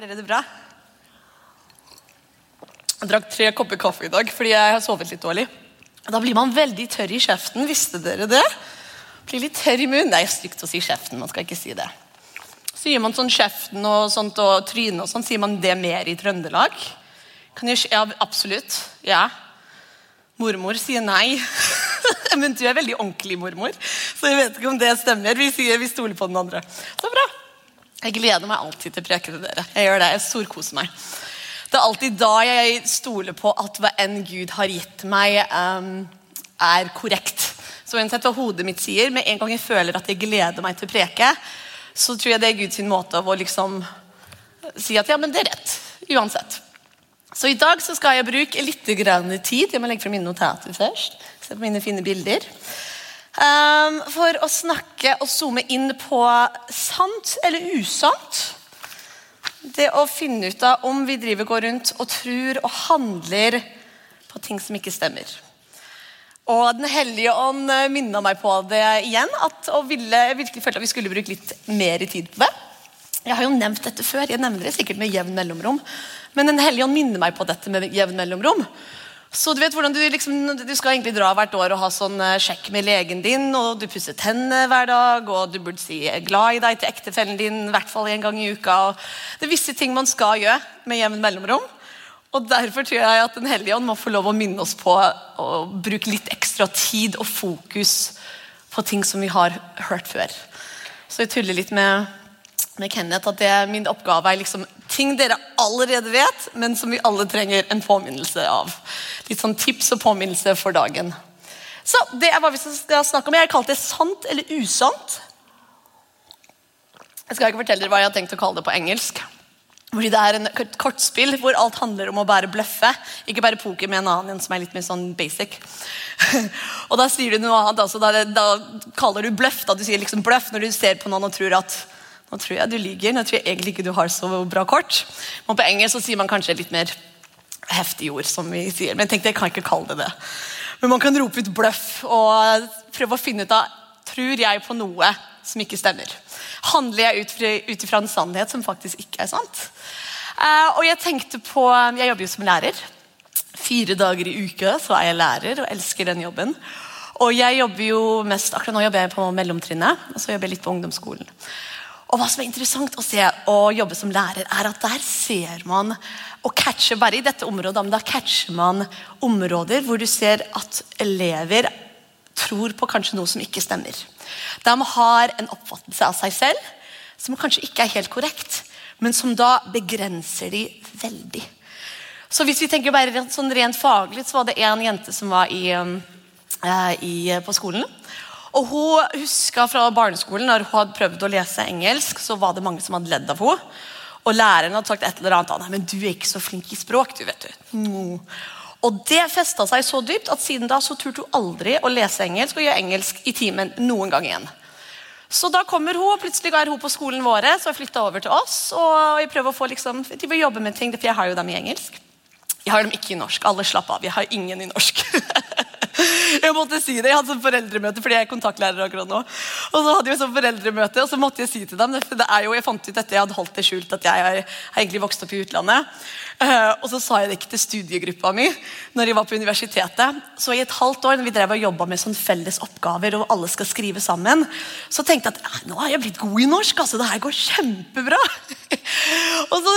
Har dere det bra? Jeg drakk tre kopper kaffe i dag fordi jeg har sovet litt dårlig. Da blir man veldig tørr i kjeften. Visste dere det? Blir litt tørr i munnen. Det er stygt å si kjeften. man skal ikke si det. Sier man sånn kjeften og sånt og trynet og sånn, sier man det mer i Trøndelag? Jeg, ja, absolutt. Ja. Mormor sier nei. Men du er veldig ordentlig mormor, så jeg vet ikke om det stemmer. Vi sier vi stoler på den andre. Så bra. Jeg gleder meg alltid til å preke til dere. Jeg gjør det, jeg storkoser meg. Det er alltid da jeg stoler på at hva enn Gud har gitt meg, um, er korrekt. Så uansett hva hodet mitt sier, med en gang jeg føler at jeg gleder meg til å preke, så tror jeg det er Guds måte av å liksom si at ja, men det er rett. Uansett. Så i dag så skal jeg bruke litt tid. Jeg må legge frem mine notater først. Se på mine fine bilder. Um, for å snakke og zoome inn på sant eller usant. Det å finne ut av om vi driver går rundt og tror og handler på ting som ikke stemmer. Og Den hellige ånd eh, minna meg på det igjen. At, og ville, virkelig følte at vi skulle bruke litt mer tid på det. Jeg har jo nevnt dette før. Jeg nevner det sikkert med jevn mellomrom. Men Den hellige ånd minner meg på dette med jevn mellomrom. Så du vet hvordan du, liksom, du skal egentlig dra hvert år og ha sånn eh, sjekk med legen din, og du pusser tennene hver dag, og du burde si 'glad i deg' til ektefellen din i hvert fall en gang i uka. Og det er visse ting man skal gjøre med jevn mellomrom. Og Derfor tror jeg at Den hellige ånd må få lov å minne oss på å bruke litt ekstra tid og fokus på ting som vi har hørt før. Så jeg tuller litt med med Kenneth at det, min oppgave er liksom ting dere allerede vet, men som vi alle trenger en påminnelse av. Litt sånn tips og påminnelse for dagen. Så Det er hva vi skal snakke om. Jeg har kalt det sant eller usant. Jeg skal ikke fortelle dere hva jeg har tenkt å kalle det på engelsk. Fordi Det er en kortspill hvor alt handler om å bare bløffe. Ikke bare poker med en annen som er litt mer sånn basic. og Da sier du noe annet. Altså, da, da, kaller du bløff. Da du sier liksom bløff når du ser på noen og tror at nå tror jeg du lyver. Nå tror jeg egentlig ikke du har så bra kort. Men på engelsk så sier man kanskje litt mer heftige ord, som vi sier. Men jeg tenkte jeg kan ikke kalle det det. Men man kan rope ut bløff og prøve å finne ut av Tror jeg på noe som ikke stemmer? Handler jeg ut ifra en sannhet som faktisk ikke er sant? Uh, og Jeg tenkte på, jeg jobber jo som lærer. Fire dager i uka så er jeg lærer og elsker den jobben. Og jeg jobber jo mest, Akkurat nå jobber jeg på mellomtrinnet, og så jobber jeg litt på ungdomsskolen. Og hva som er interessant å se og jobbe som lærer, er at der ser man og catcher bare i dette området, men da catcher man områder hvor du ser at elever tror på kanskje noe som ikke stemmer. De har en oppfattelse av seg selv som kanskje ikke er helt korrekt, men som da begrenser de veldig. Så hvis vi tenker bare sånn rent faglig, så var det en jente som var i, uh, i, på skolen. Og Hun huska fra barneskolen når hun hadde prøvd å lese engelsk, så var det mange som hadde ledd av henne. Og læreren hadde sagt et eller annet Nei, men du er ikke så flink i språk. du vet du. Mm. Og Det festa seg så dypt at siden da så turte hun aldri å lese engelsk og gjøre engelsk i timen noen gang igjen. Så da kommer hun, og plutselig er hun på skolen våre, så jeg flytta over til oss. Og jeg prøver å få liksom, til å jobbe med ting, for jeg har jo dem i engelsk. Jeg har dem ikke i norsk. Alle slapp av. Jeg har ingen i norsk. Jeg måtte si det. Jeg hadde sånn foreldremøte fordi jeg er kontaktlærer akkurat nå. Og så hadde jeg sånn foreldremøte, og så måtte jeg si til dem det er jo, Jeg fant ut dette, jeg hadde holdt det skjult at jeg har, egentlig vokst opp i utlandet. Uh, og så sa jeg det ikke til studiegruppa mi når jeg var på universitetet. Så i et halvt år når vi drev og jobba med sånn felles oppgaver, og alle skal skrive sammen, så tenkte jeg at nå har jeg blitt god i norsk. altså Det her går kjempebra. Og så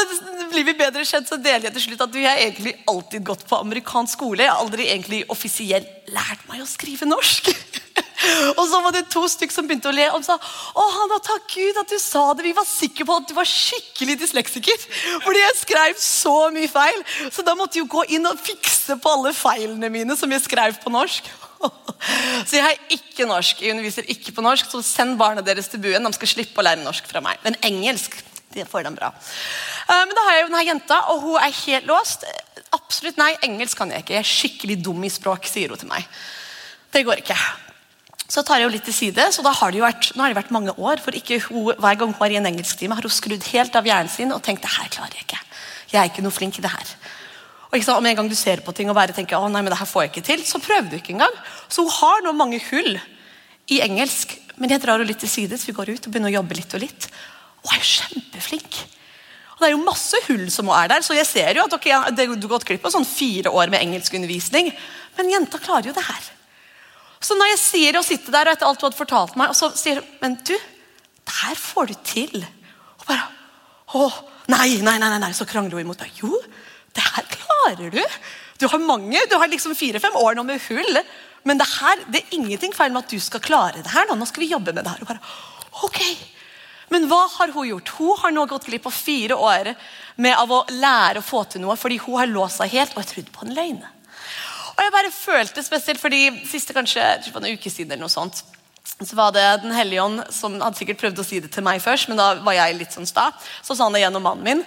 blir vi bedre kjent, så deler jeg til slutt at vi har egentlig alltid gått på amerikansk skole. Jeg har aldri egentlig offisielt lært meg å skrive norsk. og så var det to stykker som begynte å le og sa å Hanna, takk Gud at du sa det. Vi var sikre på at du var skikkelig dysleksiker. Fordi jeg skrev så mye feil. Så da måtte jeg jo gå inn og fikse på alle feilene mine som jeg skrev på norsk. Så jeg er ikke norsk. Jeg underviser ikke på norsk, så send barna deres til buen. De skal slippe å lære norsk fra meg. Men engelsk det får den bra. Eh, men da har jeg jo denne jenta, og hun er helt låst. Absolutt nei, engelsk kan jeg ikke. Jeg er skikkelig dum i språk, sier hun til meg. Det går ikke. Så tar jeg jo litt til side, så da har det jo vært, nå har det vært mange år. for ikke hun, Hver gang hun er i en engelsktime, har hun skrudd helt av hjernen sin og tenkt det her klarer jeg ikke. Jeg er ikke noe flink i det her. Og ikke sant, Om en gang du ser på ting og bare tenker å nei, men det her får jeg ikke til, så prøver du ikke engang. Så hun har nå mange hull i engelsk, men jeg drar henne litt til side, så vi går ut og begynner å jobbe litt og litt. Hun er jo kjempeflink. Og det er jo masse hull som er der, så jeg ser jo at okay, du har gått glipp av sånn fire år med engelskundervisning. Men jenta klarer jo det her. Så når jeg sier å sitte der og etter alt du hadde fortalt meg, og så sier hun Men du, det her får du til. Og bare Å, nei, nei, nei, nei. Så krangler hun imot meg. Jo, det her klarer du. Du har mange, du har liksom fire-fem år nå med hull. Men det her, det er ingenting feil med at du skal klare det her. Nå, nå skal vi jobbe med det her. Og bare, ok. Men hva har hun gjort? Hun har nå gått glipp av fire år med av å lære å få til noe fordi hun har låst seg helt, og jeg trodde på en løgn. Og jeg bare følte spesielt fordi siste kanskje en uke siden eller noe sånt, så var det Den hellige ånd som hadde sikkert prøvd å si det til meg først, men da var jeg litt sånn sta. Så sa han det gjennom mannen min.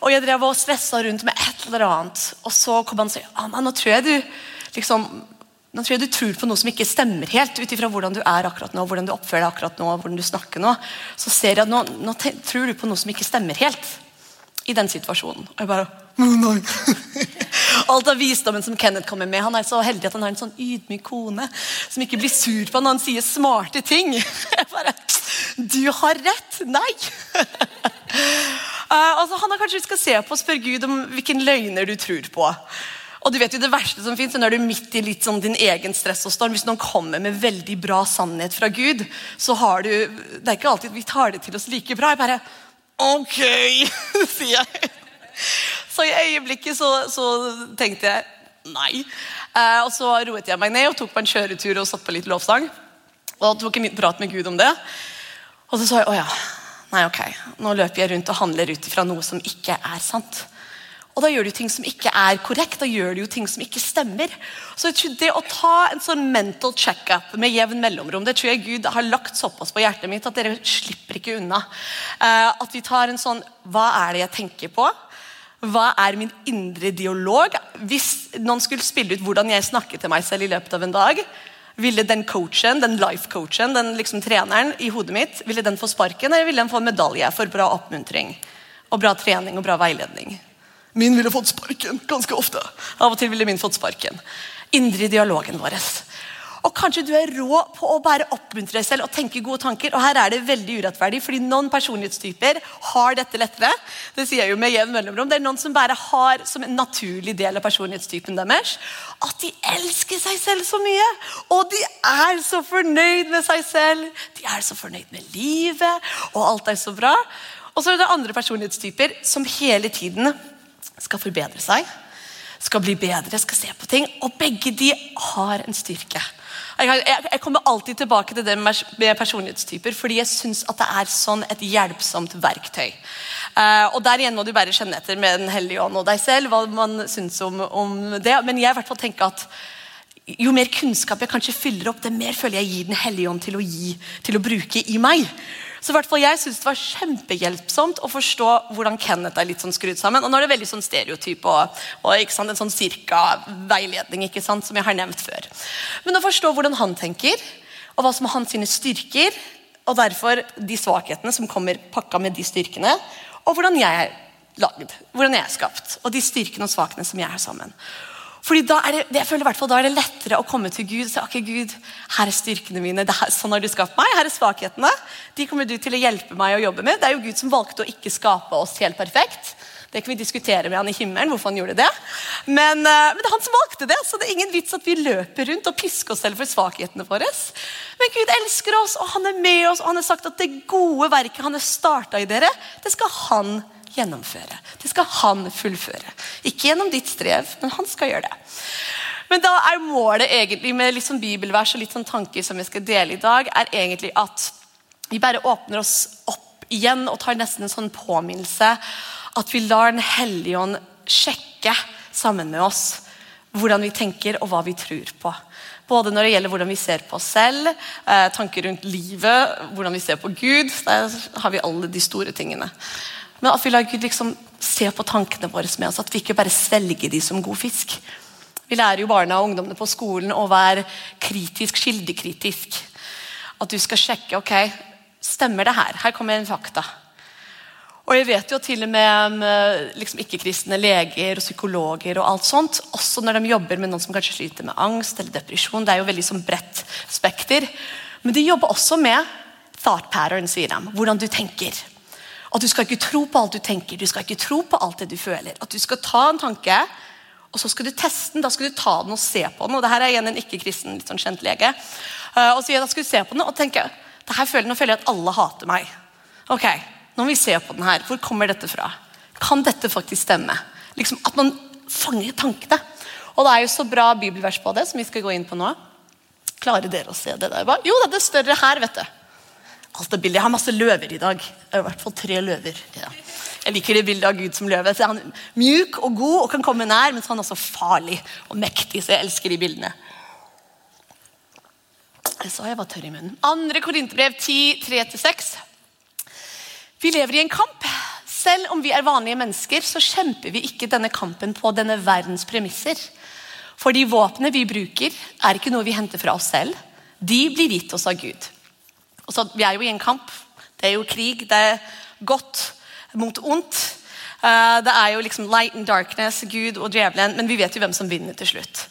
Og jeg drev og stressa rundt med et eller annet. Og så kom han og sa Anna, nå tror jeg du liksom nå tror jeg du tror på noe som ikke stemmer helt, ut ifra hvordan du er akkurat nå, hvordan du oppfører deg akkurat nå, hvordan du snakker nå. Så ser jeg at nå, nå tror du på noe som ikke stemmer helt i den situasjonen. Og jeg bare nei. Alt av visdommen som Kenneth kommer med. Han er så heldig at han har en sånn ydmyk kone som ikke blir sur på når han sier smarte ting. Jeg bare Du har rett! Nei! Uh, altså, han har kanskje vi skal se på og spørre Gud om hvilken løgner du tror på. Og du vet jo Det verste som fins, når du er midt i litt sånn din egen stress og storm. Hvis noen kommer med veldig bra sannhet fra Gud, så har du Det er ikke alltid vi tar det til oss like bra. Jeg bare Ok, sier jeg. Så i øyeblikket så, så tenkte jeg nei. Eh, og så roet jeg meg ned og tok på en kjøretur og satt på litt lovsang. Og tok en prat med Gud om det. Og så sa jeg å ja, nei ok, nå løper jeg rundt og handler ut fra noe som ikke er sant. Og da gjør du ting som ikke er korrekt. Da gjør du jo ting som ikke stemmer. Så det å ta en sånn mental check-up med jevn mellomrom, det tror jeg Gud har lagt såpass på hjertet mitt at dere slipper ikke unna. Uh, at vi tar en sånn Hva er det jeg tenker på? Hva er min indre dialog? Hvis noen skulle spille ut hvordan jeg snakker til meg selv i løpet av en dag, ville den coachen, den life-coachen, den liksom treneren i hodet mitt, ville den få sparken, eller ville den få medalje for bra oppmuntring? Og bra trening og bra veiledning? Min ville fått sparken ganske ofte. Av og til ville min fått sparken. Indre dialogen vår. Og Kanskje du er rå på å bare oppmuntre deg selv og tenke gode tanker. og Her er det veldig urettferdig, fordi noen personlighetstyper har dette lettere. Det sier jeg jo med jevn mellomrom. Det er noen som bare har som en naturlig del av personlighetstypen deres at de elsker seg selv så mye. Og de er så fornøyd med seg selv. De er så fornøyd med livet, og alt er så bra. Og så er det andre personlighetstyper som hele tiden skal forbedre seg skal bli bedre, skal se på ting. Og begge de har en styrke. Jeg, kommer alltid tilbake til det med personlighetstyper, fordi jeg syns det er sånn et hjelpsomt verktøy. Uh, og Der igjen må du bare kjenne etter med Den hellige ånd og deg selv hva man syns om, om, det. Men jeg i hvert fall tenker at jo mer kunnskap jeg kanskje fyller opp, det mer føler jeg gir Den hellige ånd til å, gi, til å bruke i meg. Så hvert fall jeg synes Det var kjempehjelpsomt å forstå hvordan Kenneth er litt sånn skrudd sammen. Og nå er det veldig sånn stereotyp og, og sant, en sånn cirka-veiledning ikke sant, som jeg har nevnt før. Men å forstå hvordan han tenker, og hva som er hans styrker, og derfor de svakhetene som kommer pakka med de styrkene, og hvordan jeg er lagd, hvordan jeg er skapt, og de styrkene og svakene som jeg er sammen. Fordi da er det, jeg føler i hvert fall da er det lettere å komme til Gud og si ok Gud, her er styrkene mine, er, sånn har du skapt meg, her er svakhetene. De kommer du til å hjelpe meg å jobbe med. Det er jo Gud som valgte å ikke skape oss helt perfekt. Det kan vi diskutere med han i himmelen, hvorfor han gjorde det. Men, uh, men, det er han som valgte det, så det er ingen vits at vi løper rundt og pisker oss selv for svakhetene våre. Men Gud elsker oss, og han er med oss, og han har sagt at det gode verket han har starta i dere, det skal han gjøre gjennomføre. Det skal han fullføre. Ikke gjennom ditt strev, men han skal gjøre det. Men da er målet egentlig med litt sånn bibelvers og litt sånn tanker som jeg skal dele i dag, er egentlig at vi bare åpner oss opp igjen og tar nesten en sånn påminnelse. At vi lar Den hellige ånd sjekke sammen med oss hvordan vi tenker og hva vi tror på. Både når det gjelder hvordan vi ser på oss selv, eh, tanker rundt livet, hvordan vi ser på Gud. Der har vi alle de store tingene. Men at vi lar Gud liksom se på tankene våre med oss, at vi ikke bare svelger de som god fisk. Vi lærer jo barna og ungdommene på skolen å være kritisk, kildekritisk. At du skal sjekke ok, stemmer det her. Her kommer en fakta. Og jeg vet jo til og med liksom ikke-kristne leger og psykologer og alt sånt, også når de jobber med noen som kanskje sliter med angst eller depresjon. Det er jo veldig sånn bredt spekter. Men de jobber også med thought pattern, sier de. Hvordan du tenker. At du skal ikke tro på alt du tenker, du skal ikke tro på alt det du føler. At du skal ta en tanke, og så skal du teste den. Da skal du ta den og se på den. Og det her er igjen en ikke-kristen litt sånn kjent lege. Uh, og så da skal du se på den og tenke det her føler, Nå føler jeg at alle hater meg. Ok, Nå må vi se på den her. Hvor kommer dette fra? Kan dette faktisk stemme? Liksom At man fanger tankene. Og det er jo så bra bibelvers på det, som vi skal gå inn på nå. Klarer dere å se det der? Jo, det er større her, vet du. Alt det bildet. Jeg har masse løver i dag. I hvert fall tre løver. Ja. Jeg liker det bildet av Gud som løve. Så han er mjuk og god og kan komme nær, men så han er også farlig og mektig. Så jeg elsker de bildene. Jeg sa jeg var tørr i munnen. Andre Korinterbrev 10, 3-6. Vi lever i en kamp. Selv om vi er vanlige mennesker, så kjemper vi ikke denne kampen på denne verdens premisser. For de våpnene vi bruker, er ikke noe vi henter fra oss selv. De blir gitt oss av Gud. Så, vi er jo i en kamp. Det er jo krig. Det er godt mot ondt. Uh, det er jo liksom light and darkness, Gud og djevelen, men vi vet jo hvem som vinner til slutt.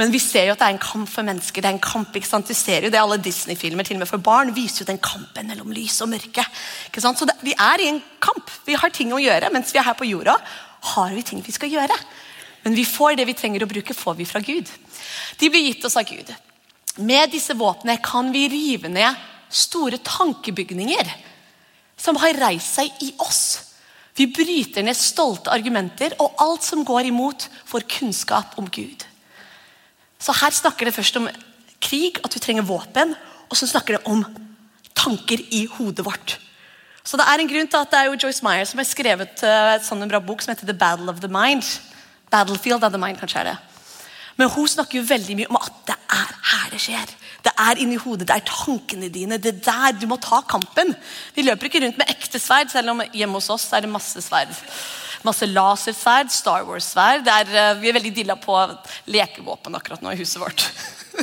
Men vi ser jo at det er en kamp for mennesker. det er en kamp, ikke sant? Du ser jo det Alle Disney-filmer til og med for barn viser jo den kampen mellom lys og mørke. Ikke sant? Så det, Vi er i en kamp. Vi har ting å gjøre. Mens vi er her på jorda, har vi ting vi skal gjøre. Men vi får det vi trenger å bruke, får vi fra Gud. De blir gitt oss av Gud. Med disse våpnene kan vi rive ned store tankebygninger som har reist seg i oss. Vi bryter ned stolte argumenter og alt som går imot vår kunnskap om Gud. Så her snakker det først om krig, at vi trenger våpen. Og så snakker det om tanker i hodet vårt. Så Det er en grunn til at det er jo Joyce Meyer som har skrevet uh, sånn en bra bok som heter The Battle of the Mind. Battlefield of the Mind, kanskje er det. Men hun snakker jo veldig mye om at det er her det skjer. Det er inni hodet, det er tankene dine. Det er der du må ta kampen. Vi løper ikke rundt med ekte sverd, selv om hjemme hos oss er det masse sverd masse lasersverd, Star Wars-sverd. Uh, vi er veldig dilla på lekevåpen akkurat nå i huset vårt.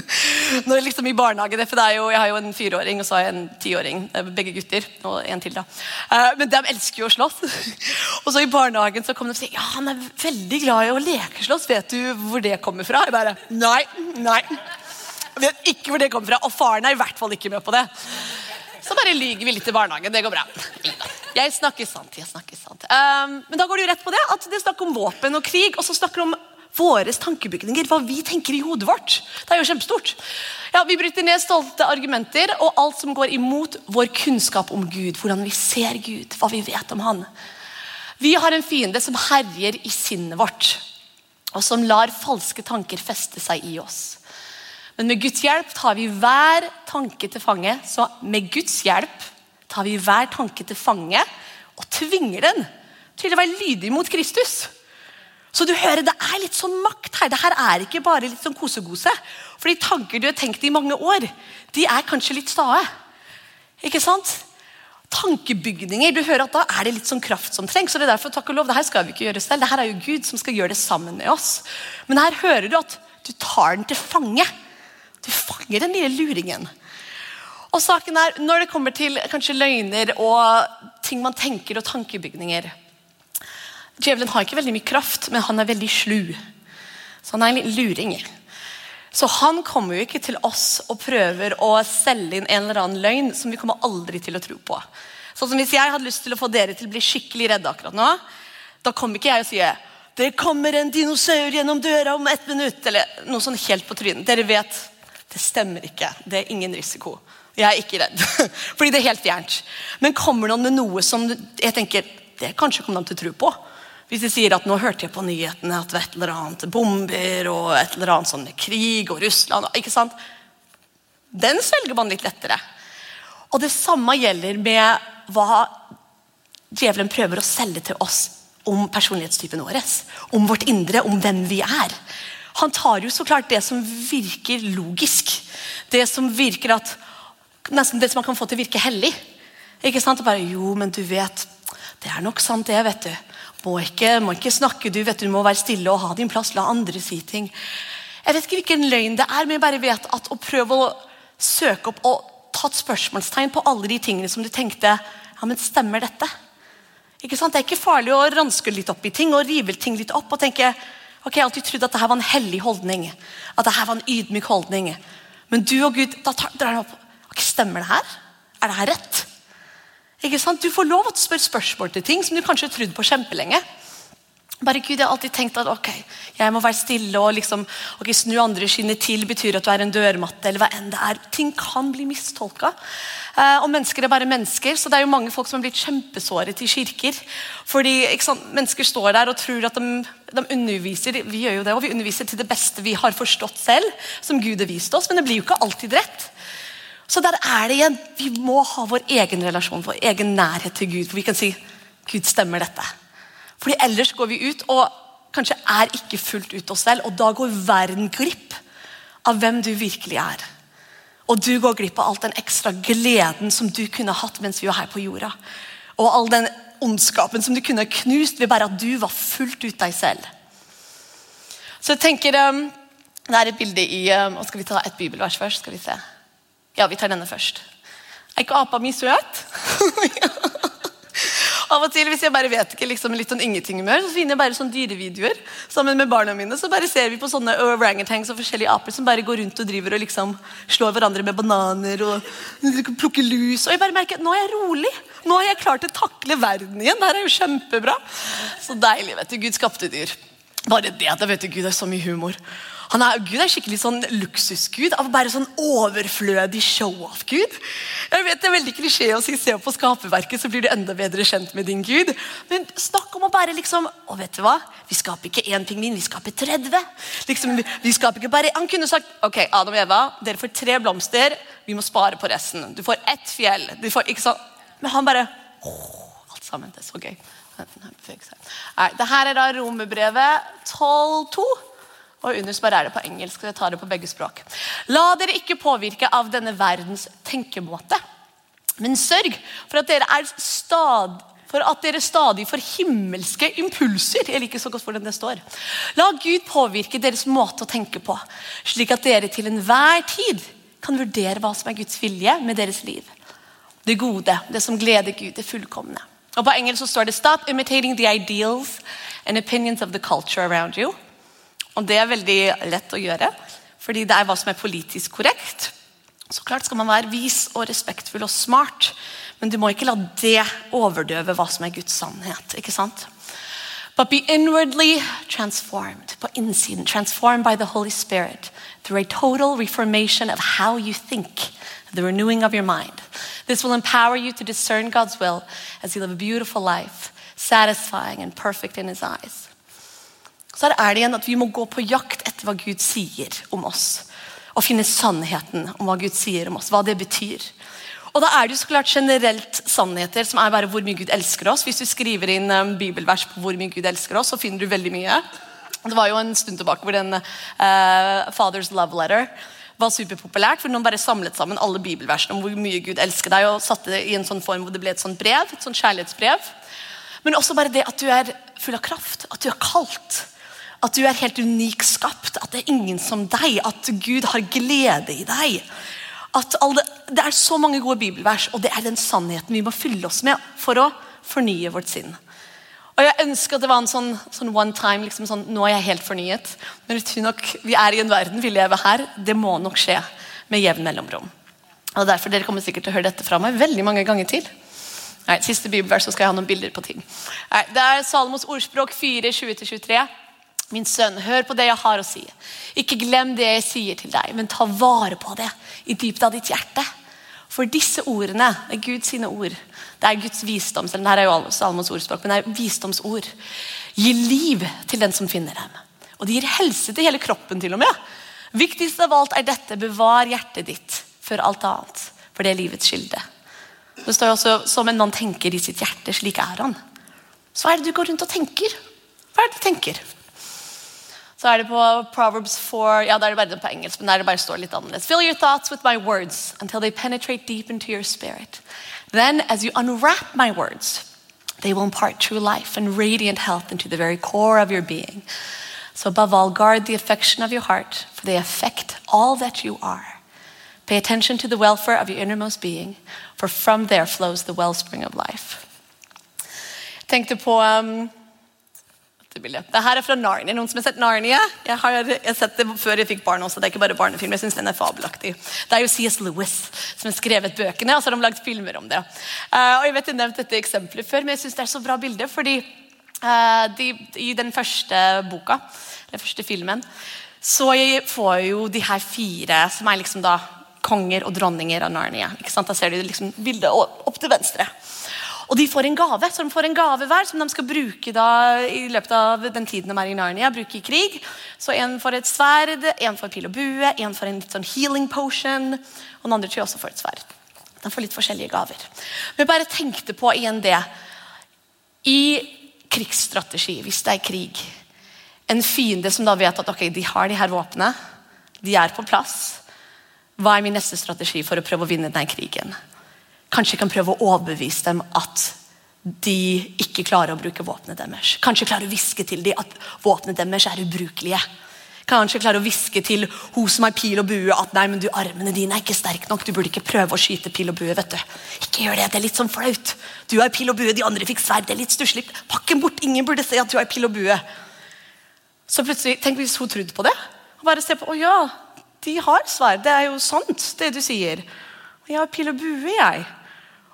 Når liksom i barnehagen, for jo, Jeg har jo en fireåring og så har jeg en tiåring. Begge gutter. Og en til, da. Uh, men de elsker jo å slåss. og så i barnehagen så kom de og sa ja, han er veldig glad i å lekeslåss. Vet du hvor det kommer fra? Jeg bare nei, nei. Vet ikke hvor det kommer fra. Og faren er i hvert fall ikke med på det. Så bare lyger vi litt i barnehagen. Det går bra. Jeg snakker sant. jeg snakker sant. Um, men da går det jo rett på det at det snakker om våpen og krig, og så snakker det om våre tankebygninger, hva vi tenker i hodet vårt. Det er jo kjempestort. Ja, Vi bryter ned stolte argumenter og alt som går imot vår kunnskap om Gud. Hvordan vi ser Gud, hva vi vet om Han. Vi har en fiende som herjer i sinnet vårt, og som lar falske tanker feste seg i oss. Men med Guds hjelp tar vi hver tanke til fange. Så med Guds hjelp tar vi hver tanke til fange og tvinger den til å være lydig mot Kristus. Så du hører, Det er litt sånn makt her. Det her er ikke bare litt sånn kosegose. For de tanker du har tenkt i mange år, de er kanskje litt stae. Ikke sant? Tankebygninger. Du hører at Da er det litt sånn kraft som trengs. og det er derfor, takk og lov, det her skal vi ikke gjøre selv. Det her er jo Gud som skal gjøre det sammen med oss. Men her hører du at du tar den til fange. Du fanger den lille luringen. Og saken er, Når det kommer til kanskje løgner og ting man tenker og tankebygninger Djevelen har ikke veldig mye kraft, men han er veldig slu. Så han er en luring. Så han kommer jo ikke til oss og prøver å selge inn en eller annen løgn som vi kommer aldri til å tro på. Sånn som Hvis jeg hadde lyst til å få dere til å bli skikkelig redde akkurat nå, da kommer ikke jeg og sier det kommer en dinosaur gjennom døra om ett minutt. Eller noe sånn helt på trynet. Dere vet det stemmer ikke. Det er ingen risiko. Jeg er ikke redd. Fordi det er helt fjernt. Men kommer noen med noe som jeg tenker det kanskje kommer de til å tro på? Hvis de sier at nå hørte jeg på nyhetene at det var et eller annet bomber og et eller annet sånn krig og Russland ikke sant? Den svelger man litt lettere. Og det samme gjelder med hva djevelen prøver å selge til oss om personlighetstypen vår. Om vårt indre, om hvem vi er. Han tar jo så klart det som virker logisk. Det som virker at Nesten det som man kan få til å virke hellig. Ikke sant? Og bare, jo, men du vet, Det er nok sant, det. vet du. Må ikke, må ikke snakke, du vet du må være stille og ha din plass. La andre si ting. Jeg vet ikke hvilken løgn det er, men jeg bare vet at å prøve å søke opp og ta et spørsmålstegn på alle de tingene som du tenkte ja, men stemmer dette? Ikke sant? Det er ikke farlig å ranske litt opp i ting og rive ting litt opp og tenke Ok, Jeg har alltid trodd at dette var en hellig holdning. At dette var en ydmyk holdning. Men du og Gud da drar det opp. Ok, Stemmer det her? Er det her rett? Ikke sant? Du får lov å spørre spørsmål til ting som du kanskje har trodd på kjempelenge. Bare Gud, Jeg har alltid tenkt at ok, jeg må være stille og liksom, ok, snu andre skinnet til betyr at du er en dørmatte. eller hva enn det er. Ting kan bli mistolka. Eh, og mennesker er bare mennesker, så det er jo mange folk som har blitt kjempesåret i kirker. Fordi sant, Mennesker står der og tror at de, de, underviser vi gjør jo det, og vi underviser til det beste vi har forstått selv, som Gud har vist oss, men det blir jo ikke alltid rett. Så der er det igjen. Vi må ha vår egen relasjon, vår egen nærhet til Gud. For vi kan si Gud stemmer dette. Fordi ellers går vi ut og kanskje er ikke fullt ut oss selv. Og da går verden glipp av hvem du virkelig er. Og du går glipp av alt den ekstra gleden som du kunne hatt mens vi var her på jorda. Og all den ondskapen som du kunne knust ved bare at du var fullt ut deg selv. Så jeg tenker, um, Det er et bilde i um, og Skal vi ta et bibelvers først? skal vi se. Ja, vi tar denne først. Er ikke apa mi søt? Av og til, hvis jeg bare vet ikke liksom litt sånn ingenting-humør, så finner jeg bare sånne dyrevideoer sammen med barna mine. Så bare ser vi på sånne orangutans og forskjellige aper som bare går rundt og driver og liksom slår hverandre med bananer og plukker lus. Og jeg bare merker at nå er jeg rolig. Nå har jeg klart å takle verden igjen. Det her er jo kjempebra. Så deilig. vet du, Gud skapte dyr. Bare det. Da vet du, Gud er så mye humor. Han er, Gud er skikkelig sånn luksusgud av bare sånn overflødig show-off-gud. Jeg vet Det er veldig klisjé å si se på skaperverket, så blir du enda bedre kjent med din gud. Men snakk om å bare liksom Og vet du hva? Vi skaper ikke én pingvin, vi skaper 30. Liksom, vi skaper ikke bare, Han kunne sagt ok, Adam og Eva, dere får tre blomster, vi må spare på resten. Du får ett fjell. Du får, ikke sånn. Men han bare åh, Alt sammen. Det er så gøy. Nei, det her er da romerbrevet 12.2. Og under så bare er det på engelsk. jeg tar det på begge språk. La dere ikke påvirke av denne verdens tenkemåte, men sørg for at dere er stad, for at dere stadig får himmelske impulser. Jeg liker så godt hvordan det står. La Gud påvirke deres måte å tenke på, slik at dere til enhver tid kan vurdere hva som er Guds vilje med deres liv. Det gode, det som gleder Gud, det fullkomne. Og På engelsk så står det 'Stop imitating the ideals and opinions of the culture around you'. Og det er veldig lett å gjøre, fordi det er hva som er politisk korrekt. Så klart skal man være vis og respektfull og smart, men du må ikke la det overdøve hva som er Guds sannhet. ikke sant? But be inwardly transformed. På innsiden. Transformed by the Holy Spirit. Through a total reformation of how you think. The renewing of your mind. This will empower you to discern God's will as you live a beautiful life, satisfying and perfect in His eyes så er det igjen at vi må gå på jakt etter hva Gud sier om oss. Og finne sannheten om hva Gud sier om oss, hva det betyr. Og da er det jo så klart generelt sannheter som er bare hvor mye Gud elsker oss. Hvis du skriver inn um, bibelvers på hvor mye Gud elsker oss, så finner du veldig mye. Det var jo en stund tilbake hvor den uh, Father's Love Letter var superpopulært. for Noen bare samlet sammen alle bibelversene om hvor mye Gud elsker deg, og satte det i en sånn form hvor det ble et sånt brev, et sånt kjærlighetsbrev. Men også bare det at du er full av kraft, at du er kaldt. At du er helt unik skapt, at det er ingen som deg, at Gud har glede i deg. At alle, det er så mange gode bibelvers, og det er den sannheten vi må fylle oss med for å fornye vårt sinn. Og Jeg ønsker at det var en sånn, sånn one time, liksom sånn, nå er jeg helt fornyet. Men nok vi er i en verden vi lever her. Det må nok skje med jevn mellomrom. Og derfor Dere kommer sikkert til å høre dette fra meg veldig mange ganger til. Nei, siste bibelvers, så skal jeg ha noen bilder på ting. Nei, det er Salomos ordspråk 4, 20-23. Min sønn, hør på det jeg har å si. Ikke glem det jeg sier til deg, men ta vare på det i dypet av ditt hjerte. For disse ordene er Guds sine ord. Det er Guds visdom, det er jo Salmos ordspråk, men det er visdomsord. Gir liv til den som finner dem. Og det gir helse til hele kroppen, til og med. Viktigst av alt er dette bevar hjertet ditt før alt annet, for det er livets kilde. Det står jo også som en mann tenker i sitt hjerte, slik er han. Så hva er det du går rundt og tenker? Hva er det du tenker? Så er det på Proverbs 4 Ja, da er det bare på engelsk, men der det bare står litt annerledes. Fill your thoughts with my words until they penetrate deep into your spirit. Then, as you unwrap my words, they will impart true life and radiant health into the very core of your being. So, above all, guard the affection of your heart, for they affect all that you are. Pay attention to the welfare of your innermost being, for from there flows the wellspring of life. Jeg tenkte på um, bilde. Det her er fra Narnia. Noen som har sett Narnia? Jeg har, jeg har sett det før jeg fikk barn også. Det er ikke bare barnefilm. Jeg synes den er fabelaktig. Det er jo C.S. Lewis som har skrevet bøkene, og så har de lagd filmer om det. Uh, og jeg vet jeg har nevnt dette eksempelet før, men jeg synes det er så bra bilde. fordi uh, de, I den første boka, den første filmen, så får jo de her fire, som er liksom da konger og dronninger av Narnia. ikke sant? Da ser du liksom bildet opp til venstre. Og de får en gave så de får en gave hver som de skal bruke da, i løpet av den tiden de er i Narnia. bruke i krig. Så En får et sverd, en får pil og bue, en får en sånn healing potion. Og den andre tror jeg også får et sverd. De får litt forskjellige gaver. Men jeg bare tenkte på igjen det. I krigsstrategi, hvis det er krig En fiende som da vet at ok, de har de her våpnene, de er på plass. Hva er min neste strategi for å prøve å vinne denne krigen? Kanskje kan prøve å overbevise dem at de ikke klarer å bruke våpenet deres. Kanskje klarer å viske til dem at våpenet deres er ubrukelige. Kanskje klarer å viske til hun som har pil og bue at nei, men du, armene dine er ikke sterke nok. Du burde ikke prøve å skyte pil og bue. vet du. Ikke gjør det, det er litt sånn flaut. Du har pil og bue, de andre fikk sverd. Det er litt stusslig. Pakk den bort. Ingen burde se at du har pil og bue. Så plutselig, Tenk hvis hun trodde på det. Og bare se på, å ja, de har sverd. Det er jo sant, det du sier. Jeg har pil og bue, jeg.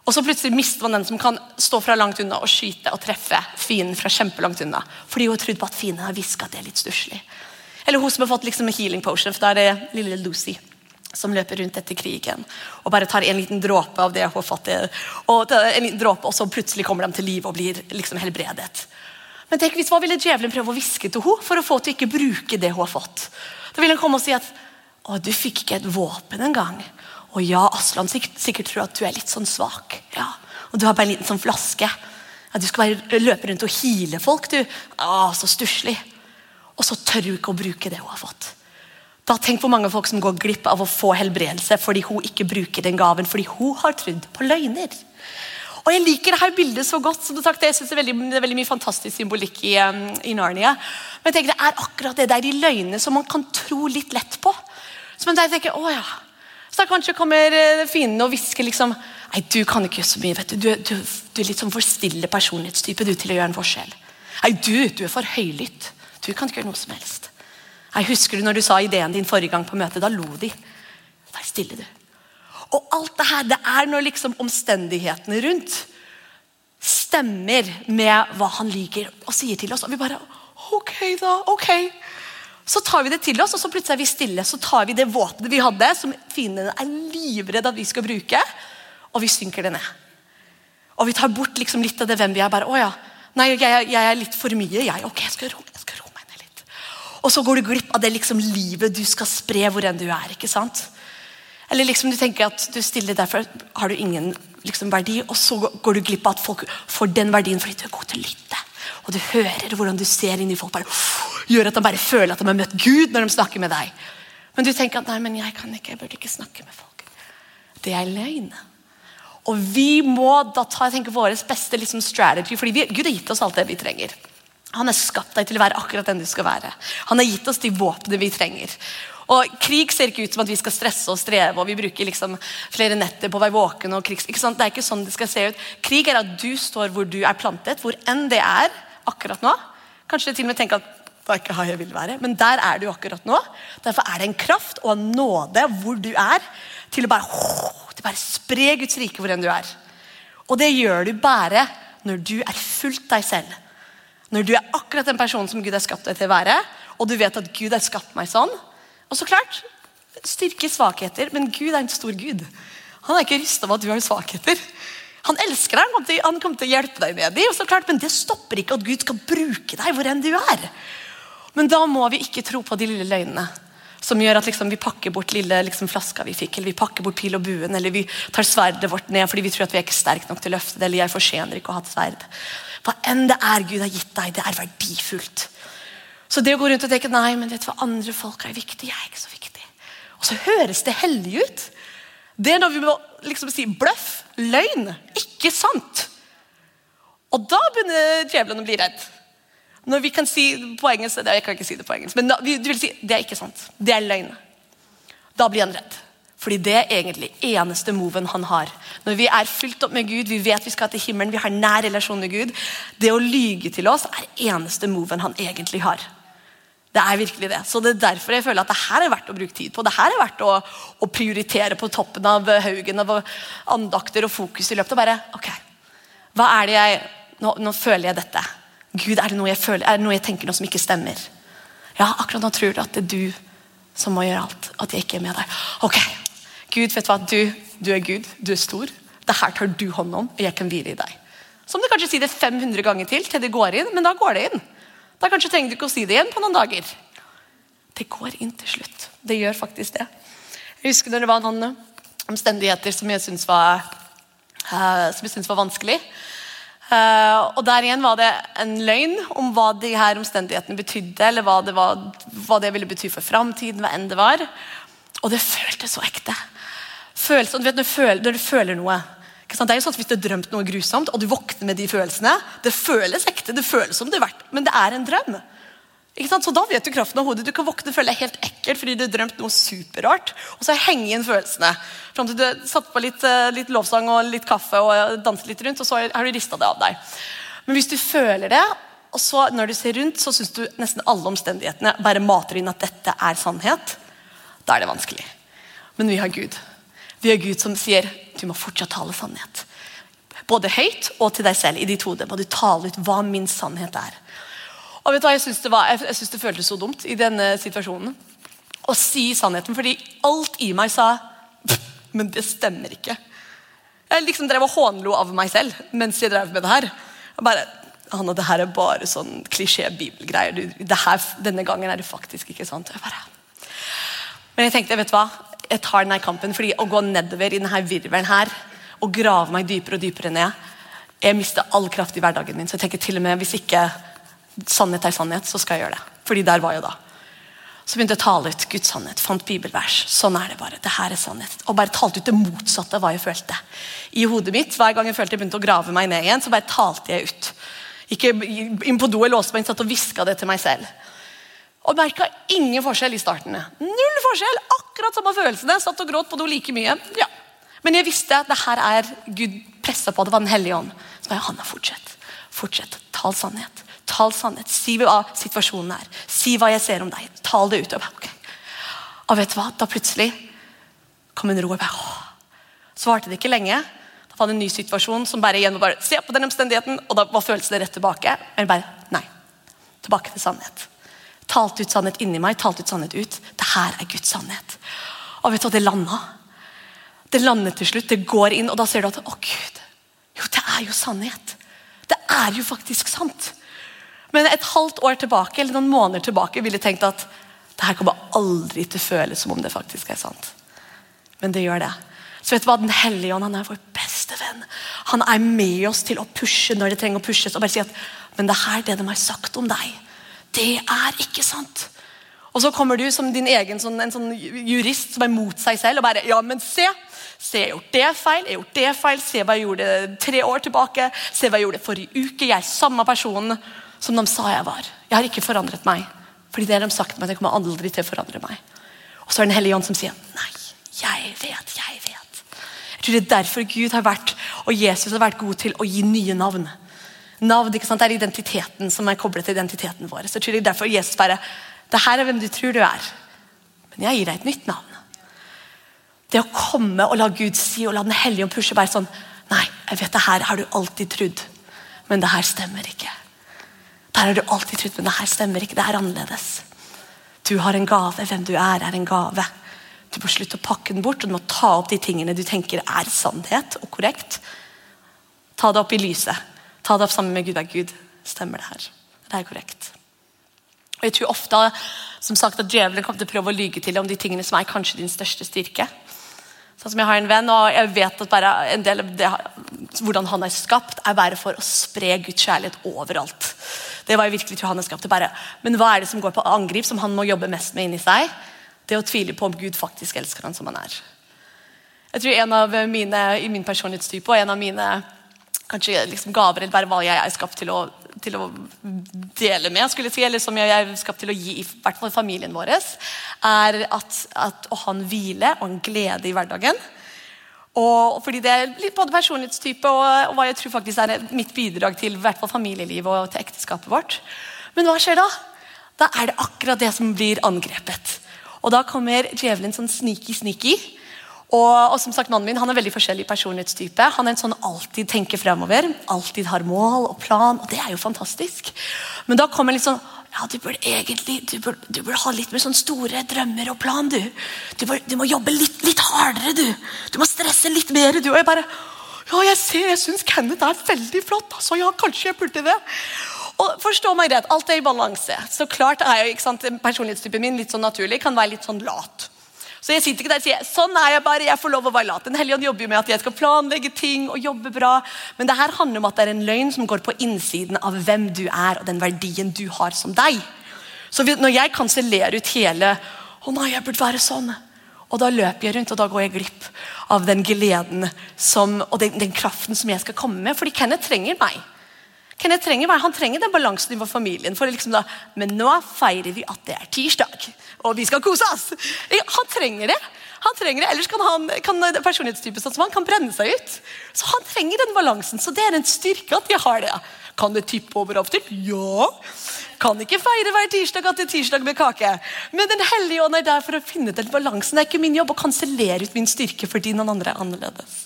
Og så plutselig mister man den som kan stå fra langt unna og skyte og treffe fienden fra kjempelangt unna. Fordi hun har trodd på at fienden har hviska at det er litt stusslig. Eller hun som har fått liksom en healing potion, for da er det lille Lucy som løper rundt etter krigen og bare tar en liten dråpe av det hun har fått. Og en liten dråpe, og så plutselig kommer de til live og blir liksom helbredet. Men tenk hvis hva ville djevelen prøve å hviske til henne for å få til ikke bruke det hun har fått? Da ville han komme og si at å, du fikk ikke et våpen engang. Og ja, Aslan sikkert, sikkert tror at du er litt sånn svak. Ja. Og du har bare en liten sånn flaske. Ja, du skal bare løpe rundt og hile folk, du. Ah, så stusslig. Og så tør du ikke å bruke det hun har fått. Da Tenk hvor mange folk som går glipp av å få helbredelse fordi hun ikke bruker den gaven, fordi hun har trodd på løgner. Og Jeg liker dette bildet så godt. som sagt, jeg synes det, er veldig, det er veldig mye fantastisk symbolikk i, um, i Narnia. Men jeg tenker det er akkurat det der i løgnene som man kan tro litt lett på. Så der tenker, å ja, så da kanskje kommer eh, fienden og hvisker liksom Nei, du kan ikke gjøre så mye. vet Du Du, du, du er litt sånn for stille personlighetstype du til å gjøre en forskjell. Nei, du, du er for høylytt. Du kan ikke gjøre noe som helst. Nei, Husker du når du sa ideen din forrige gang på møtet? Da lo de. Vær stille, du. Og alt det her, det er når liksom omstendighetene rundt stemmer med hva han liker og sier til oss. Og vi bare Ok, da. Ok. Så tar vi det til oss, og så plutselig er vi stille. Så tar vi det våpenet vi hadde, som fiendene er livredde at vi skal bruke, og vi synker det ned. Og vi tar bort liksom litt av det hvem vi er. bare, å ja, nei, jeg, jeg er litt for mye. jeg, ok, jeg skal, ro, jeg skal ro meg ned litt. Og så går du glipp av det liksom livet du skal spre hvor enn du er. ikke sant? Eller liksom du tenker at du stiller derfor har du ingen liksom, verdi, og så går du glipp av at folk får den verdien fordi du er god til å lytte. Og du hører hvordan du ser inn i folk. bare gjør at de bare føler at de har møtt Gud når de snakker med deg. Men du tenker at nei, men jeg kan ikke, jeg burde ikke snakke med folk. Det er løgn. Og vi må da ta jeg tenker, vår beste liksom, strategy, fordi vi, Gud har gitt oss alt det vi trenger. Han har skapt deg til å være akkurat den du skal være. Han har gitt oss de våpnene vi trenger. Og Krig ser ikke ut som at vi skal stresse og streve og vi bruker liksom flere netter på å være våken. sant? Det er ikke sånn det skal se ut. Krig er at du står hvor du er plantet, hvor enn det er akkurat nå. Kanskje til og med tenke at det er ikke her jeg vil være, men der er du akkurat nå. Derfor er det en kraft og en nåde hvor du er, til å bare, til bare spre Guds rike hvor enn du er. Og det gjør du bare når du er fullt deg selv. Når du er akkurat den personen som Gud har skapt deg til å være, og du vet at Gud har skapt meg sånn. Og så klart, styrke svakheter, men Gud er en stor Gud. Han er ikke rysta over at du har svakheter. Han elsker deg, han kommer til å hjelpe deg med dem. Men det stopper ikke at Gud skal bruke deg hvor enn du er. Men da må vi ikke tro på de lille løgnene som gjør at liksom, vi pakker bort lille liksom, flaska vi fikk, eller vi pakker bort pil og buen, eller vi tar sverdet vårt ned fordi vi tror at vi er ikke sterke nok til å løfte det, eller jeg fortjener ikke å ha et sverd. Hva enn det er Gud har gitt deg, det er verdifullt. Så det å gå rundt og tenke nei, men vet du hva, andre folk er viktig, jeg er ikke så viktig. Og så høres det hellig ut. Det er når vi må liksom si bløff, løgn, ikke sant. Og da begynner djevelen å bli redd. Når vi kan si på engelsk Jeg kan ikke si det på engelsk, men du vil si det er ikke sant. Det er løgn. Da blir han redd. Fordi det er egentlig eneste moven han har. Når vi er fylt opp med Gud, vi vet vi skal til himmelen, vi har nær relasjon med Gud. Det å lyge til oss er eneste moven han egentlig har. Det er virkelig det. Så det er derfor jeg føler at det her er verdt å bruke tid på. Det her er verdt å, å prioritere på toppen av haugen av andakter og fokus i løpet. Og bare, ok, hva er det jeg, nå, nå føler jeg dette. Gud, er det noe jeg føler, er det noe jeg tenker noe som ikke stemmer? Ja, akkurat nå tror du at det er du som må gjøre alt. At jeg ikke er med deg. Ok, Gud, vet du hva? Du, du er Gud. Du er stor. Det her tar du hånd om, og jeg kan hvile i deg. Så må du kanskje si det 500 ganger til til det går inn, men da går det inn. Da kanskje trenger du ikke å si det igjen på noen dager. Det går inn til slutt. Det gjør faktisk det. Jeg husker når det var noen omstendigheter som jeg syntes var, uh, var vanskelig. Uh, og Der igjen var det en løgn om hva de her omstendighetene betydde, eller hva det, var, hva det ville bety for framtiden, hva enn det var. Og det føltes så ekte. Følelsen, du vet, når, du føler, når du føler noe det er jo sånn at Hvis du har drømt noe grusomt, og du våkner med de følelsene Det føles ekte, det føles som det er verdt, men det er en drøm. Så Da vet du kraften av hodet. Du kan våkne og føle deg helt ekkel fordi du har drømt noe superrart. Og så henger inn følelsene. Fram til du har satt på litt, eh, litt, lovsang og litt kaffe og danset litt rundt, og så har du rista det av deg. Men hvis du føler det, og så når du ser rundt, så syns du nesten alle omstendighetene bare mater inn at dette er sannhet, da er det vanskelig. Men vi har Gud. Vi har Gud som sier du må fortsatt tale sannhet. Både høyt og til deg selv. I ditt hode må du tale ut hva min sannhet er. Og vet du hva, Jeg syns det, synes det føltes så dumt i denne situasjonen å si sannheten. Fordi alt i meg sa men det stemmer ikke. Jeg liksom drev og hånlo av meg selv mens jeg drev med det her. Jeg bare, Hanna, det her er bare sånn klisjé-bibelgreier. Denne gangen er det faktisk ikke sant. Jeg bare, men jeg tenkte, vet du hva? jeg tar denne kampen fordi å gå nedover i denne virvelen her og grave meg dypere og dypere ned Jeg mister all kraft i hverdagen min. Så jeg tenker til og med hvis ikke sannhet er sannhet, så skal jeg gjøre det. Fordi der var jeg da. Så begynte jeg å tale ut Guds sannhet. Fant bibelvers. Sånn er det bare. det her er sannhet. Og bare talte ut det motsatte av hva jeg følte. I hodet mitt, Hver gang jeg følte jeg begynte å grave meg ned igjen, så bare talte jeg ut. Ikke inn på do, jeg låste meg inn, satt og hviska det til meg selv. Og merka ingen forskjell i starten. Null forskjell! Akkurat samme følelsene. Satt og gråt på do like mye. Ja. Men jeg visste at det her er Gud pressa på. Det var Den hellige ånd. Så bare, Hanna, fortsett. Fortsett. Tal sannhet. Tal sannhet. Si hva situasjonen er. Si hva jeg ser om deg. Tal det ut. Okay. og vet du hva? Da plutselig kom en ro. Og bare, Så varte det ikke lenge. Da var det en ny situasjon som bare igjen var bare Se på den omstendigheten, og da var følelsene rett tilbake. Men bare nei. Tilbake til sannhet. Talte ut sannhet inni meg, talte ut sannhet ut. Det her er Guds sannhet. Og vet du hva, det landa. Det lander til slutt. Det går inn, og da ser du at å Gud, jo, det er jo sannhet. Det er jo faktisk sant. Men et halvt år tilbake eller noen måneder tilbake ville tenkt at det her kommer aldri til å føles som om det faktisk er sant. Men det gjør det. Så vet du hva, Den hellige ånd han er vår beste venn. Han er med oss til å pushe når det trenger å pushes. og bare si at men det er her det de har sagt om deg. Det er ikke sant. Og så kommer du som din egen sånn, en sånn jurist som er mot seg selv og bare Ja, men se! Se, jeg har gjort det feil, jeg har gjort det feil, se hva jeg gjorde tre år tilbake. Se hva jeg gjorde forrige uke. Jeg er samme person som de sa jeg var. Jeg har ikke forandret meg. Fordi det har de sagt meg, det kommer aldri til å forandre meg. Og så er det Den hellige ånd som sier nei, jeg vet, jeg vet. Jeg tror Det er derfor Gud har vært, og Jesus har vært god til å gi nye navn. Navn ikke sant? Det er identiteten som er koblet til identiteten vår. Så jeg tror det er derfor Jesus bare det her er hvem du tror du er. Men jeg gir deg et nytt navn. Det å komme og la Gud si og la Den hellige ånd pushe bare sånn Nei, jeg vet det her har du alltid trodd, men det her stemmer ikke. Der har du alltid trodd, men det her stemmer ikke. Det er annerledes. Du har en gave. Hvem du er, er en gave. Du må slutte å pakke den bort, og du må ta opp de tingene du tenker er sannhet og korrekt. Ta det opp i lyset. Ta det opp sammen med Gud. er Gud, stemmer det her? Det er korrekt. Og Jeg tror ofte som sagt, at djevelen kommer til å prøve å lyge til om de tingene som er kanskje din største styrke. Sånn som Jeg har en venn, og jeg vet at bare en del av det, hvordan han er skapt, er bare for å spre Guds kjærlighet overalt. Det var jeg virkelig tror han er. Men hva er det som går på angrip, som han må jobbe mest med inni seg? Det å tvile på om Gud faktisk elsker han som han er. Jeg tror en av mine, I min personlighetstype og en av mine kanskje liksom gaver eller bare hva jeg er skapt til å, til å dele med, skulle jeg si, eller som jeg er skapt til å gi i hvert fall familien vår, er at, at å ha en hvile og en glede i hverdagen. Og fordi Det er både personlighetstype og, og, hva jeg tror faktisk er mitt bidrag til hvert fall familielivet og til ekteskapet vårt. Men hva skjer da? Da er det akkurat det som blir angrepet. Og da kommer djevelen sånn sneaky-sneaky. Og, og, som sagt, Mannen min han er veldig forskjellig personlighetstype. Han er en sånn alltid tenker fremover, alltid har mål og plan. og Det er jo fantastisk. Men da kommer litt sånn ja, du burde egentlig du burde, du burde ha litt mer sånn store drømmer og plan. Du Du, burde, du må jobbe litt, litt, hardere. Du Du må stresse litt mer. du Og jeg bare Ja, jeg ser, jeg syns Kenneth er veldig flott. Altså, ja, kanskje jeg burde det. Og forstå meg rett, Alt er i balanse. Så klart er jo, ikke sant, Personlighetstypen min litt sånn naturlig, kan være litt sånn lat. Så jeg sitter ikke der og sier sånn er jeg bare, jeg får lov å være lat. Den hellige ånd jobber jo med at jeg skal planlegge ting og jobbe bra. Men det her handler om at det er en løgn som går på innsiden av hvem du er og den verdien du har som deg. Så når jeg kansellerer ut hele å nei, jeg burde være sånn, og da løper jeg rundt og da går jeg glipp av den gleden som, og den, den kraften som jeg skal komme med. Fordi Kenneth trenger meg. Kenneth trenger Han trenger den balansen i vår familien. for liksom da, Men nå feirer vi at det er tirsdag, og vi skal kose oss! Han trenger det. Han trenger det, Ellers kan, han, kan personlighetstypen sånn som han kan brenne seg ut. Så Han trenger den balansen. Så det er en styrke at de har det. Kan det tippe over opp til? Ja. Kan ikke feire hver tirsdag at det er tirsdag med kake. Men Den hellige ånd er der for å finne den balansen. Det er ikke min jobb å kansellere ut min styrke fordi noen andre er annerledes.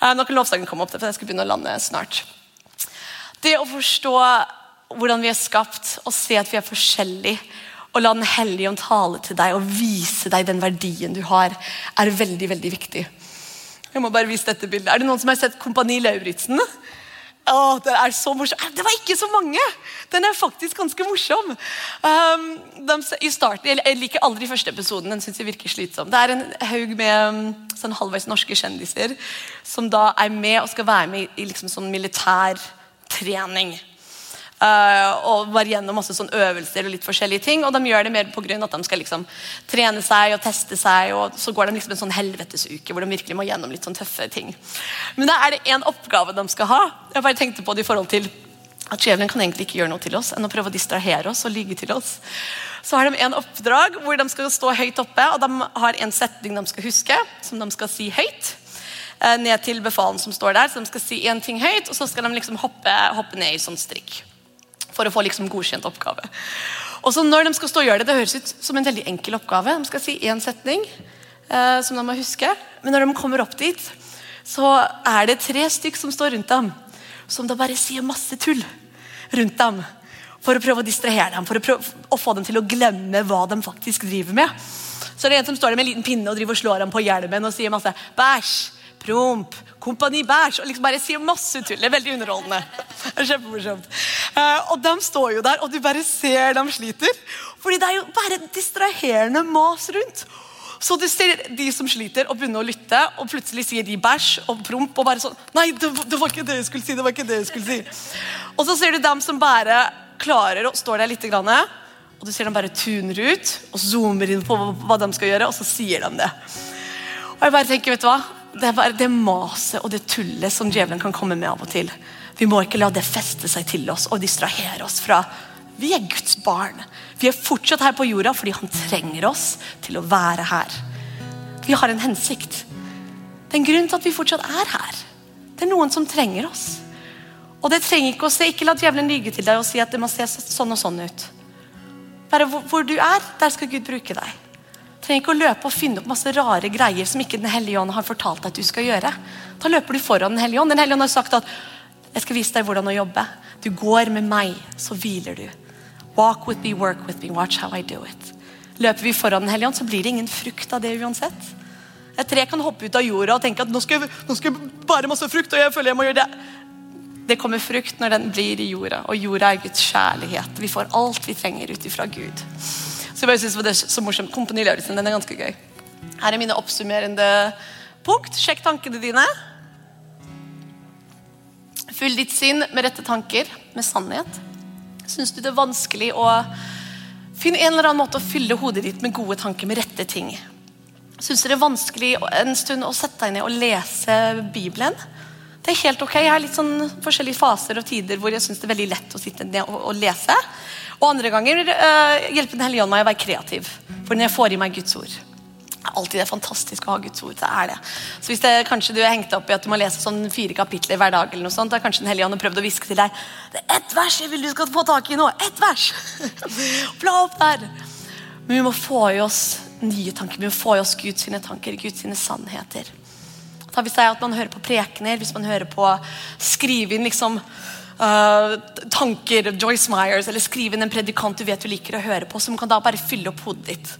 Eh, nå kan lovsangen komme opp, for jeg skal begynne å lande snart. Det å forstå hvordan vi er skapt, og se at vi er forskjellige, og la Den hellige ånd tale til deg og vise deg den verdien du har, er veldig veldig viktig. Jeg må bare vise dette bildet. Er det noen som har sett Kompani Lauritzen? Å, det er så morsom. Det var ikke så mange! Den er faktisk ganske morsom. Um, de, i starten, Jeg liker aldri første episoden. Den synes jeg virker slitsom. Det er en haug med um, sånn halvveis norske kjendiser som da er med og skal være med i, i liksom sånn militær trening. Uh, og var gjennom masse sånn øvelser og litt forskjellige ting. Og de gjør det mer på grunn at de skal liksom trene seg og teste seg. Og så går de liksom en sånn helvetesuke hvor de virkelig må gjennom litt sånn tøffe ting. Men da er det én oppgave de skal ha. Jeg bare tenkte på det i forhold til at Djevelen kan egentlig ikke gjøre noe til oss enn å prøve å distrahere oss og lyge til oss. Så har de en oppdrag hvor de skal stå høyt oppe, og de har en setning de skal huske, som de skal si høyt. Eh, ned til befalen som står der. Så de skal si én ting høyt, og så skal de liksom hoppe, hoppe ned i sånn strikk. For å få liksom godkjent oppgave. Og så når de skal stå og gjøre Det det høres ut som en veldig enkel oppgave. De skal si én setning eh, som de må huske. Men når de kommer opp dit, så er det tre stykk som står rundt dem. Som da bare sier masse tull rundt dem. For å prøve å distrahere dem, for å, prøve, å få dem til å glemme hva de faktisk driver med. Så det er en som står der med en liten pinne og driver og slår ham på hjelmen og sier masse bæsj promp, Kompani Bæsj og liksom bare sier masse tull. Det er veldig underholdende. Det kjempemorsomt. Uh, og de står jo der, og du bare ser dem sliter. Fordi det er jo bare distraherende mas rundt. Så du ser de som sliter og begynner å lytte, og plutselig sier de bæsj og promp. og bare sånn, nei, det, det, var ikke det jeg skulle si, det var ikke det jeg skulle si. Og så ser du dem som bare klarer og står der litt, og du ser dem bare tuner ut og zoomer inn på hva de skal gjøre, og så sier de det. Og jeg bare tenker, vet du hva? Det er bare det maset og det tullet som djevelen kan komme med av og til. Vi må ikke la det feste seg til oss og distrahere oss fra Vi er Guds barn. Vi er fortsatt her på jorda fordi han trenger oss til å være her. Vi har en hensikt. Det er en grunn til at vi fortsatt er her. Det er noen som trenger oss. Og det trenger ikke å se, ikke la djevelen lyge til deg og si at det må se sånn og sånn ut. Bare hvor, hvor du er, der skal Gud bruke deg trenger ikke å løpe og finne opp masse rare greier som ikke Den hellige ånd har fortalt deg at du skal gjøre. Da løper du foran Den hellige ånd. Den hellige ånd har sagt at jeg skal vise deg hvordan å jobbe. Du går med meg, så hviler du. Walk with me, work with me, watch how I do it. Løper vi foran Den hellige ånd, så blir det ingen frukt av det uansett. Et tre kan hoppe ut av jorda og tenke at nå skal, jeg, nå skal jeg bære masse frukt. og jeg føler jeg må gjøre det. Det kommer frukt når den blir i jorda, og jorda er Guds kjærlighet. Vi får alt vi trenger ut ifra Gud. Så bare synes det er så morsomt. Kompani Lauritzen, den er ganske gøy. Her er mine oppsummerende punkt. Sjekk tankene dine. Fyll ditt sinn med rette tanker, med sannhet. Syns du det er vanskelig å finne en eller annen måte å fylle hodet ditt med gode tanker, med rette ting? Syns du det er vanskelig en stund å sette deg ned og lese Bibelen? Det er helt ok. Jeg har litt sånn forskjellige faser og tider hvor jeg syns det er veldig lett å sitte ned og, og lese. Og andre ganger øh, hjelper Den hellige ånd meg å være kreativ. For når jeg får i meg Guds ord alltid det er fantastisk å ha Guds ord. det er det. Så Hvis det, kanskje du er hengt opp i at du må lese sånn fire kapitler hver dag, eller noe sånt, da har kanskje Den hellige ånd prøvd å hviske til deg det er ett vers jeg vil du skal få tak i nå. Ett vers! Bla opp der. Men vi må få i oss nye tanker. Vi må få i oss Guds sine tanker, Guds sine sannheter. Da Hvis det er at man hører på prekener, hvis man hører på skrive inn liksom uh, tanker Joyce Myers, eller skrive inn en predikant du vet du liker å høre på, som kan da bare fylle opp hodet ditt.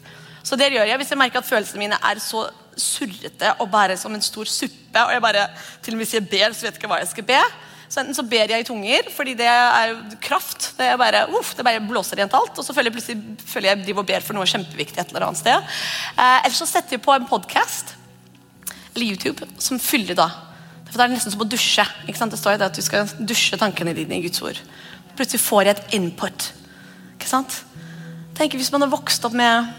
Så det gjør jeg hvis jeg merker at følelsene mine er så surrete og bare som en stor suppe, og jeg bare til og med Hvis jeg ber, så vet jeg ikke hva jeg skal be. Så enten så ber jeg i tunger, fordi det er kraft. Det er bare, uff, det bare blåser rent alt. Og så føler jeg plutselig føler jeg driver og ber for noe kjempeviktig et eller annet sted. Eh, eller så setter vi på en podkast eller YouTube som fyller da. For det er nesten som å dusje. ikke sant? Det står jo at du skal dusje tankene dine i Guds ord. Plutselig får jeg et input. ikke sant? Tenk Hvis man har vokst opp med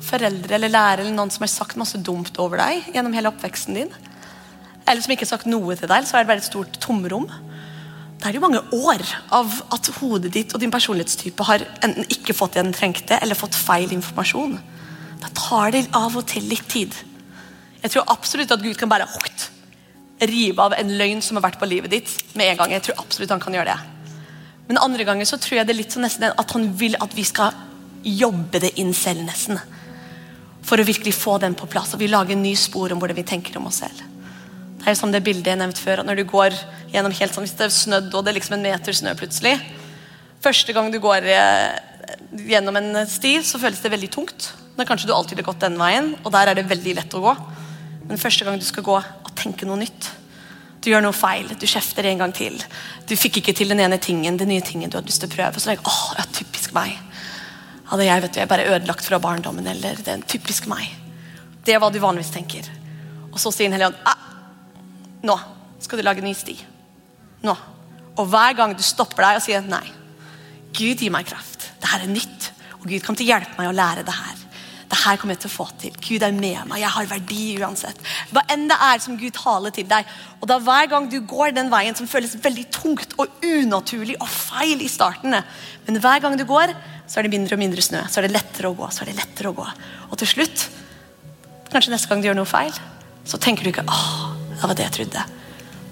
foreldre eller lærere eller noen som har sagt masse dumt over deg gjennom hele oppveksten din, eller som ikke har sagt noe til deg, så er det bare et stort tomrom. Da er det jo mange år av at hodet ditt og din personlighetstype har enten ikke fått det den trengte, eller fått feil informasjon. Da tar det av og til litt tid. Jeg tror absolutt at Gud kan bare rive av en løgn som har vært på livet ditt med en gang. Jeg tror absolutt han kan gjøre det. Men andre ganger så tror jeg det er litt sånn nesten at han vil at vi skal jobbe det inn selv, nesten for å virkelig få den på plass. Og vi lager en ny spor om hvordan vi tenker om oss selv. Det er jo som det bildet jeg nevnte før, Når du går gjennom helt sånn, Hvis det er snødd og det er liksom en meter snø plutselig Første gang du går eh, gjennom en sti, så føles det veldig tungt. Da kanskje du alltid har gått den veien, og der er det veldig lett å gå. Men første gang du skal gå tenke noe nytt Du gjør noe feil, du kjefter en gang til. Du fikk ikke til den ene tingen, den nye tingen du hadde lyst til å prøve. Så tenker, åh, ja, typisk meg hadde jeg vet du, jeg bare ødelagt fra barndommen. eller det er typisk meg. Det er hva du vanligvis tenker. Og så sier Den hellige ånd ah, nå skal du lage en ny sti. Nå. Og hver gang du stopper deg og sier nei, Gud gir meg kraft. Det her er nytt. Og Gud kommer til å hjelpe meg å lære det her. Det her kommer jeg til å få til. Gud er med meg. Jeg har verdi uansett. Hva enn det er som Gud taler til deg. Og da Hver gang du går den veien som føles veldig tungt og unaturlig og feil i starten, men hver gang du går, så er det mindre og mindre snø. Så er det lettere å gå. så er det lettere å gå. Og til slutt, kanskje neste gang du gjør noe feil, så tenker du ikke åh, det var det jeg trodde.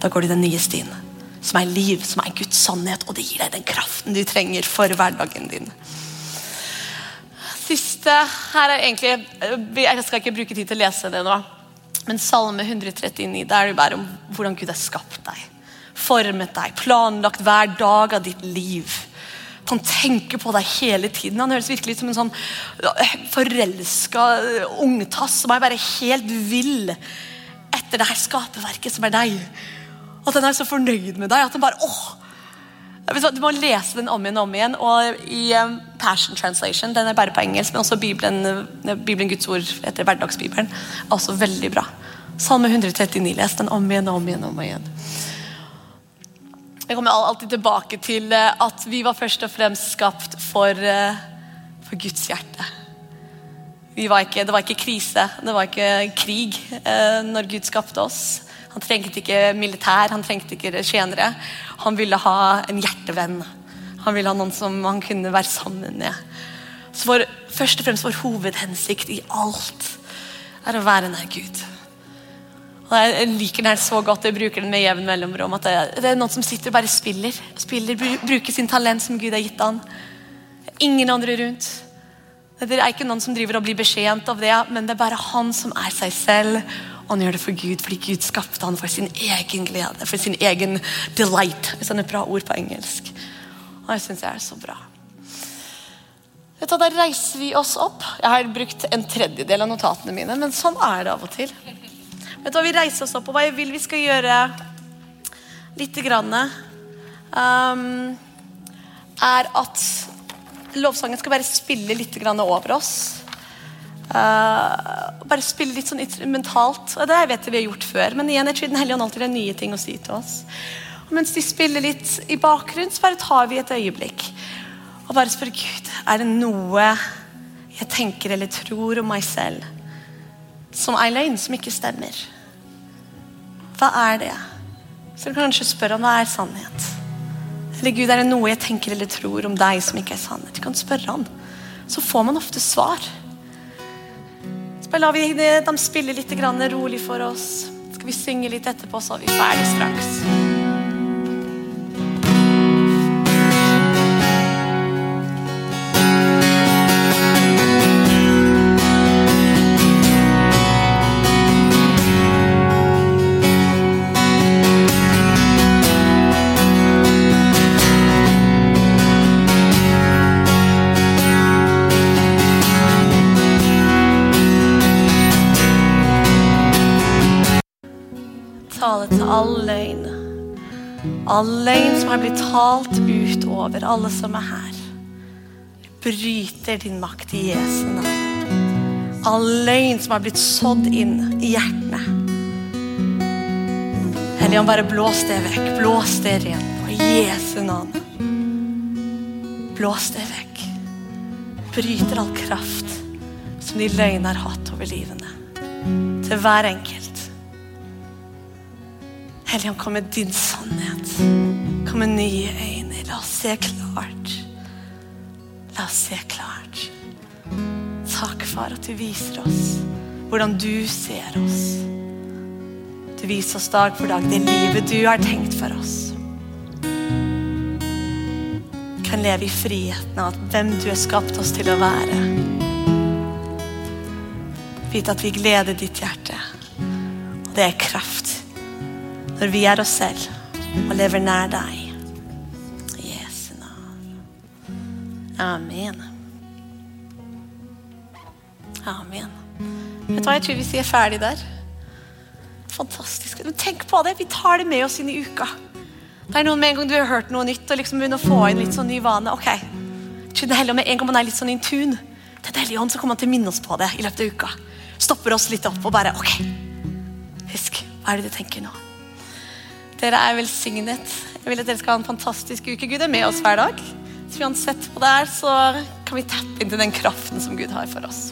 Da går du den nye stien. Som er liv, som er Guds sannhet, og det gir deg den kraften du trenger for hverdagen din. Siste her er egentlig Jeg skal ikke bruke tid til å lese det nå. Men Salme 139 der er det bare om hvordan Gud har skapt deg. Formet deg, planlagt hver dag av ditt liv han tenker på deg hele tiden. Han høres virkelig ut som en sånn forelska eh, ungtass som er bare helt vill etter det her skaperverket som er deg. At han er så fornøyd med deg at han bare åh, Du må lese den om igjen og om igjen. Og i um, Passion Translation, den er bare på engelsk, men også Bibelen, Bibelen Guds ord etter hverdagsbibelen, også veldig bra. Salme 139, les den om igjen og om igjen. om igjen. Jeg kommer alltid tilbake til eh, at vi var først og fremst skapt for, eh, for Guds hjerte. Var ikke, det var ikke krise, det var ikke krig eh, når Gud skapte oss. Han trengte ikke militær, han trengte ikke tjenere. Han ville ha en hjertevenn. Han ville ha noen som han kunne være sammen med. Så vår, først og fremst vår hovedhensikt i alt er å være nær Gud. Og Jeg liker den her så godt, jeg bruker den med jevn mellomrom. at det, er noen som sitter og bare spiller. spiller bruker sin talent som Gud har gitt han. Ingen andre rundt. Det er ikke noen som driver og blir beskjent av det, men det er bare han som er seg selv. Og han gjør det for Gud, fordi Gud skapte han for sin egen glede, for sin egen delight. Hvis han er bra ord på engelsk. Og jeg syns jeg er så bra. Da reiser vi oss opp. Jeg har brukt en tredjedel av notatene mine, men sånn er det av og til. Vet du hva, Vi reiser oss opp, og hva jeg vil vi skal gjøre lite grann, um, er at lovsangen skal bare spille litt over oss. Uh, bare spille litt sånn mentalt. Og det vet jeg vi har gjort før, men igjen, jeg tror Den hellige ånd alltid har nye ting å si til oss. Og mens de spiller litt i bakgrunnen, så bare tar vi et øyeblikk og bare spør Gud er det noe jeg tenker eller tror om meg selv som er løgn, som ikke stemmer. Hva er det Så du kan kanskje spørre om hva er sannhet. Eller Gud, er det noe jeg tenker eller tror om deg som ikke er sannhet? Du kan spørre han. Så får man ofte svar. Bare lar vi dem spille litt rolig for oss. Skal vi synge litt etterpå, så er vi ferdig straks. All løgn som har blitt talt ut over alle som er her. Bryter din makt i Jesu navn. All løgn som har blitt sådd inn i hjertene. Helligånd, bare blås det vekk. Blås det rent på Jesu navn. Blås det vekk. Bryter all kraft som de løgnene har hatt over livene. Til hver enkelt. Helligånd, kom med din sannhet. Kom med nye øyne. La oss se klart. La oss se klart. Takk, far, at du viser oss hvordan du ser oss. Du viser oss dag for dag det livet du har tenkt for oss. Vi kan leve i friheten av hvem du har skapt oss til å være. Vite at vi gleder ditt hjerte. Og det er kraft når vi er oss selv og lever nær deg. Jesu navn. Amen. Amen. Vet du hva, Jeg tror vi sier ferdig der. Fantastisk. Men tenk på det. Vi tar det med oss inn i uka. Det er noen med en gang du har hørt noe nytt og liksom begynner å få inn litt sånn ny vane. ok, det heller med En gang man er litt sånn in tune Den hellige ånd, så kommer han til å minne oss på det i løpet av uka. Stopper oss litt opp og bare Ok, husk, hva er det du tenker nå? Dere er velsignet. Jeg vil at dere skal ha en fantastisk uke. Gud er med oss hver dag. Så uansett hva det er, så kan vi tappe inn til den kraften som Gud har for oss.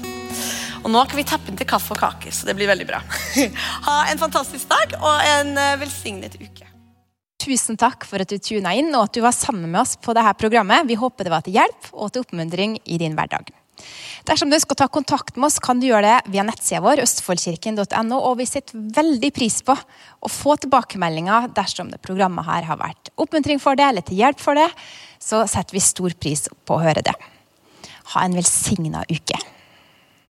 Og nå kan vi tappe inn til kaffe og kaker, så det blir veldig bra. Ha en fantastisk dag og en eh, velsignet uke. Tusen takk for at du tuna inn og at du var sammen med oss på dette programmet. Vi håper det var til hjelp og til oppmuntring i din hverdag. Dersom du å ta kontakt med oss, kan du gjøre det via nettsida vår, østfoldkirken.no. Og vi setter veldig pris på å få tilbakemeldinger dersom det programmet her har vært oppmuntring for det, eller til hjelp for det. Så setter vi stor pris på å høre det. Ha en velsigna uke.